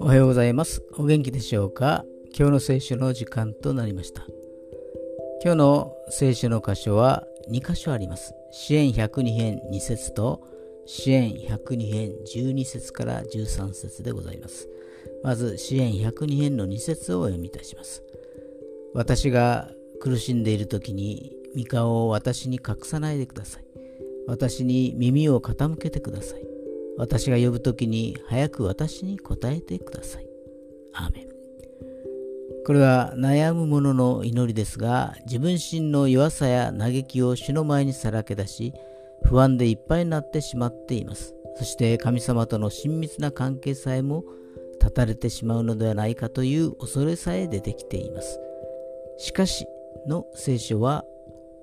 おはようございます。お元気でしょうか？今日の聖書の時間となりました。今日の聖書の箇所は2箇所あります。支援102編2節と支援102編12節から13節でございます。まず支援102編の2節をお読みいたします。私が苦しんでいる時に御顔を私に隠さないでください。私に耳を傾けてください。私が呼ぶ時に早く私に答えてください。アーメン。これは悩む者の祈りですが、自分身の弱さや嘆きを主の前にさらけ出し、不安でいっぱいになってしまっています。そして神様との親密な関係さえも断たれてしまうのではないかという恐れさえ出てきています。しかしの聖書は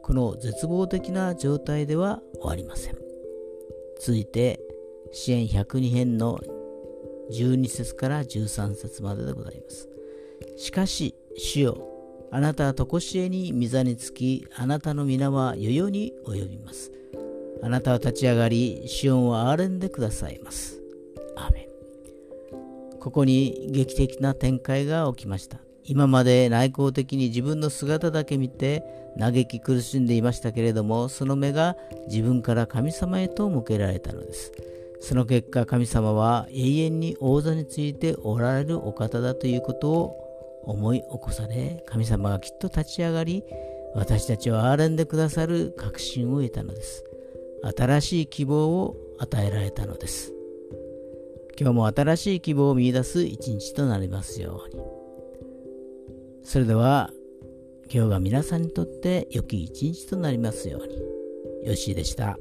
この絶望的な状態では終わりません。続いて支援102編の12節から13節まででございます。しかし主よあなたは常しえに御座につきあなたの皆は世々に及びます。あなたは立ち上がり、シオンを憐れんでくださいます。アーメン。ここに劇的な展開が起きました。今まで内向的に自分の姿だけ見て嘆き苦しんでいましたけれども、その目が自分から神様へと向けられたのです。その結果、神様は永遠に王座についておられるお方だということを思い起こされ、神様がきっと立ち上がり、私たちを憐れんでくださる確信を得たのです。新しい希望を与えられたのです。今日も新しい希望を見いだす一日となりますように。それでは、今日が皆さんにとって良き一日となりますように。よしでした。